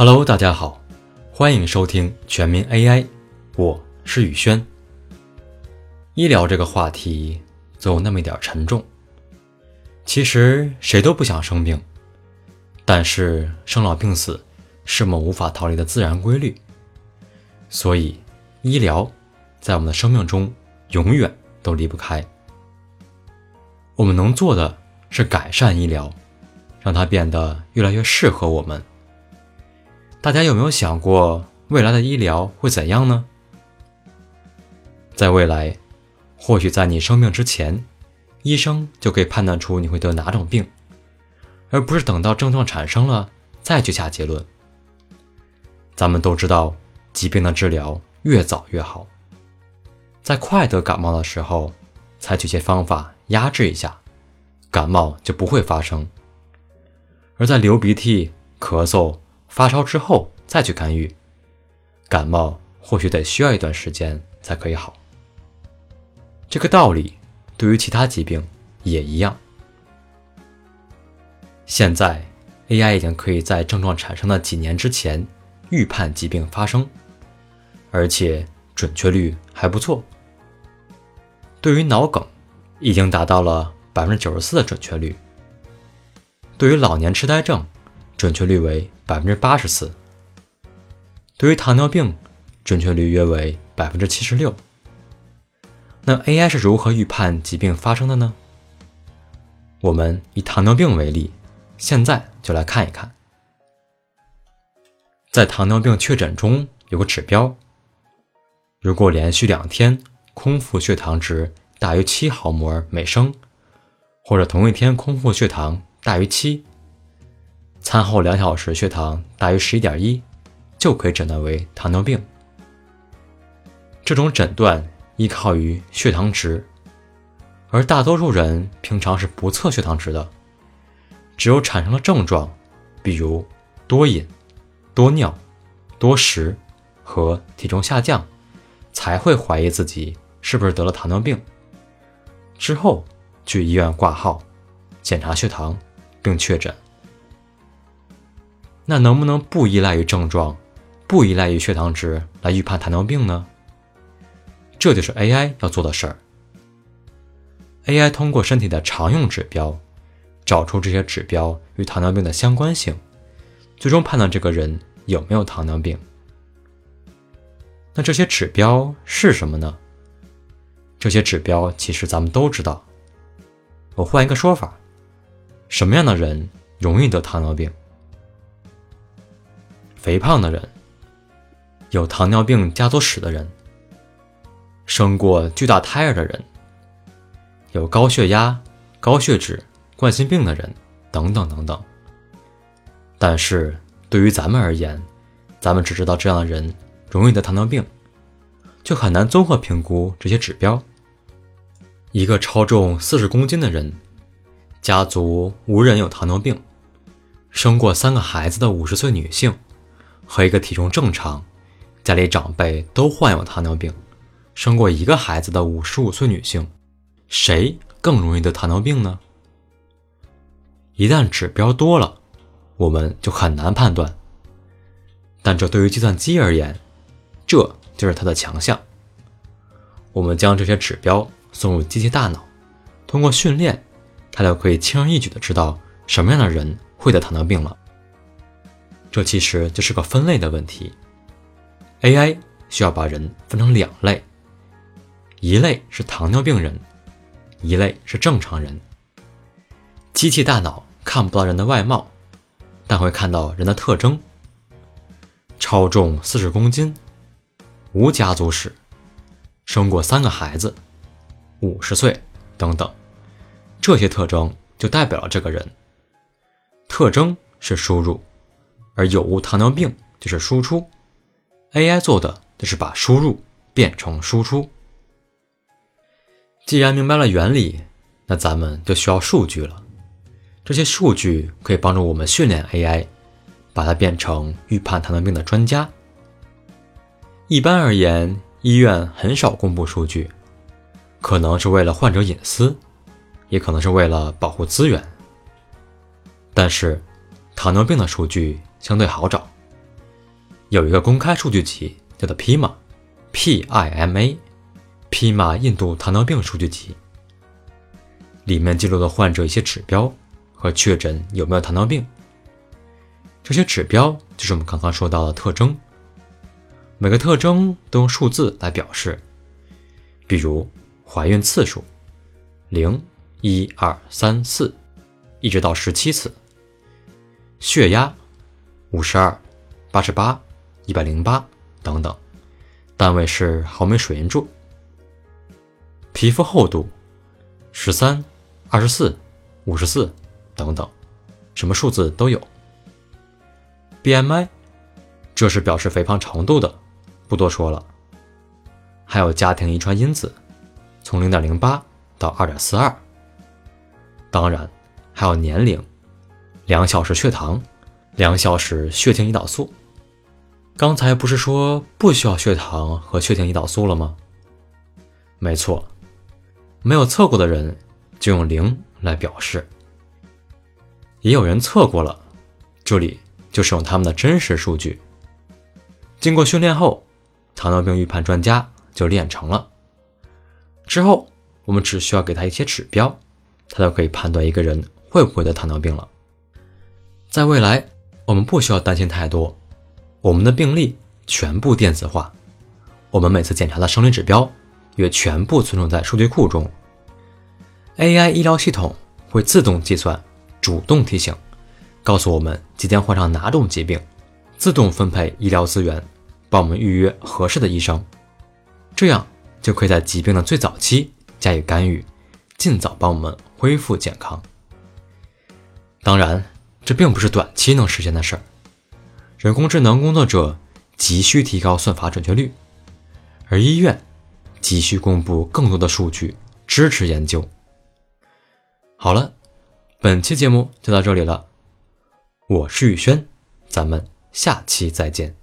Hello，大家好，欢迎收听全民 AI，我是宇轩。医疗这个话题总有那么一点沉重。其实谁都不想生病，但是生老病死是我们无法逃离的自然规律，所以医疗在我们的生命中永远都离不开。我们能做的是改善医疗，让它变得越来越适合我们。大家有没有想过未来的医疗会怎样呢？在未来，或许在你生病之前，医生就可以判断出你会得哪种病，而不是等到症状产生了再去下结论。咱们都知道，疾病的治疗越早越好，在快得感冒的时候，采取些方法压制一下，感冒就不会发生；而在流鼻涕、咳嗽。发烧之后再去干预，感冒或许得需要一段时间才可以好。这个道理对于其他疾病也一样。现在 AI 已经可以在症状产生的几年之前预判疾病发生，而且准确率还不错。对于脑梗，已经达到了百分之九十四的准确率；对于老年痴呆症，准确率为。百分之八十四。对于糖尿病，准确率约为百分之七十六。那 AI 是如何预判疾病发生的呢？我们以糖尿病为例，现在就来看一看。在糖尿病确诊中有个指标，如果连续两天空腹血糖值大于七毫摩尔每升，或者同一天空腹血糖大于七。餐后两小时血糖大于十一点一，就可以诊断为糖尿病。这种诊断依靠于血糖值，而大多数人平常是不测血糖值的，只有产生了症状，比如多饮、多尿、多食和体重下降，才会怀疑自己是不是得了糖尿病，之后去医院挂号检查血糖，并确诊。那能不能不依赖于症状，不依赖于血糖值来预判糖尿病呢？这就是 AI 要做的事儿。AI 通过身体的常用指标，找出这些指标与糖尿病的相关性，最终判断这个人有没有糖尿病。那这些指标是什么呢？这些指标其实咱们都知道。我换一个说法，什么样的人容易得糖尿病？肥胖的人，有糖尿病家族史的人，生过巨大胎儿的人，有高血压、高血脂、冠心病的人，等等等等。但是对于咱们而言，咱们只知道这样的人容易得糖尿病，就很难综合评估这些指标。一个超重四十公斤的人，家族无人有糖尿病，生过三个孩子的五十岁女性。和一个体重正常、家里长辈都患有糖尿病、生过一个孩子的五十五岁女性，谁更容易得糖尿病呢？一旦指标多了，我们就很难判断。但这对于计算机而言，这就是它的强项。我们将这些指标送入机器大脑，通过训练，它就可以轻而易举地知道什么样的人会得糖尿病了。这其实就是个分类的问题。AI 需要把人分成两类，一类是糖尿病人，一类是正常人。机器大脑看不到人的外貌，但会看到人的特征：超重四十公斤，无家族史，生过三个孩子，五十岁等等。这些特征就代表了这个人。特征是输入。而有无糖尿病就是输出，AI 做的就是把输入变成输出。既然明白了原理，那咱们就需要数据了。这些数据可以帮助我们训练 AI，把它变成预判糖尿病的专家。一般而言，医院很少公布数据，可能是为了患者隐私，也可能是为了保护资源。但是，糖尿病的数据。相对好找，有一个公开数据集叫做 PIMA，P-I-M-A，PIMA 印度糖尿病数据集，里面记录了患者一些指标和确诊有没有糖尿病。这些指标就是我们刚刚说到的特征，每个特征都用数字来表示，比如怀孕次数，零、一、二、三、四，一直到十七次；血压，五十二、八十八。一百零八等等，单位是毫米水银柱。皮肤厚度十三、二十四、五十四等等，什么数字都有。BMI，这是表示肥胖程度的，不多说了。还有家庭遗传因子，从零点零八到二点四二。当然，还有年龄、两小时血糖、两小时血清胰岛素。刚才不是说不需要血糖和血清胰岛素了吗？没错，没有测过的人就用零来表示。也有人测过了，这里就是用他们的真实数据。经过训练后，糖尿病预判专家就练成了。之后我们只需要给他一些指标，他就可以判断一个人会不会得糖尿病了。在未来，我们不需要担心太多。我们的病历全部电子化，我们每次检查的生理指标也全部存储在数据库中。AI 医疗系统会自动计算，主动提醒，告诉我们即将患上哪种疾病，自动分配医疗资源，帮我们预约合适的医生，这样就可以在疾病的最早期加以干预，尽早帮我们恢复健康。当然，这并不是短期能实现的事儿。人工智能工作者急需提高算法准确率，而医院急需公布更多的数据支持研究。好了，本期节目就到这里了，我是宇轩，咱们下期再见。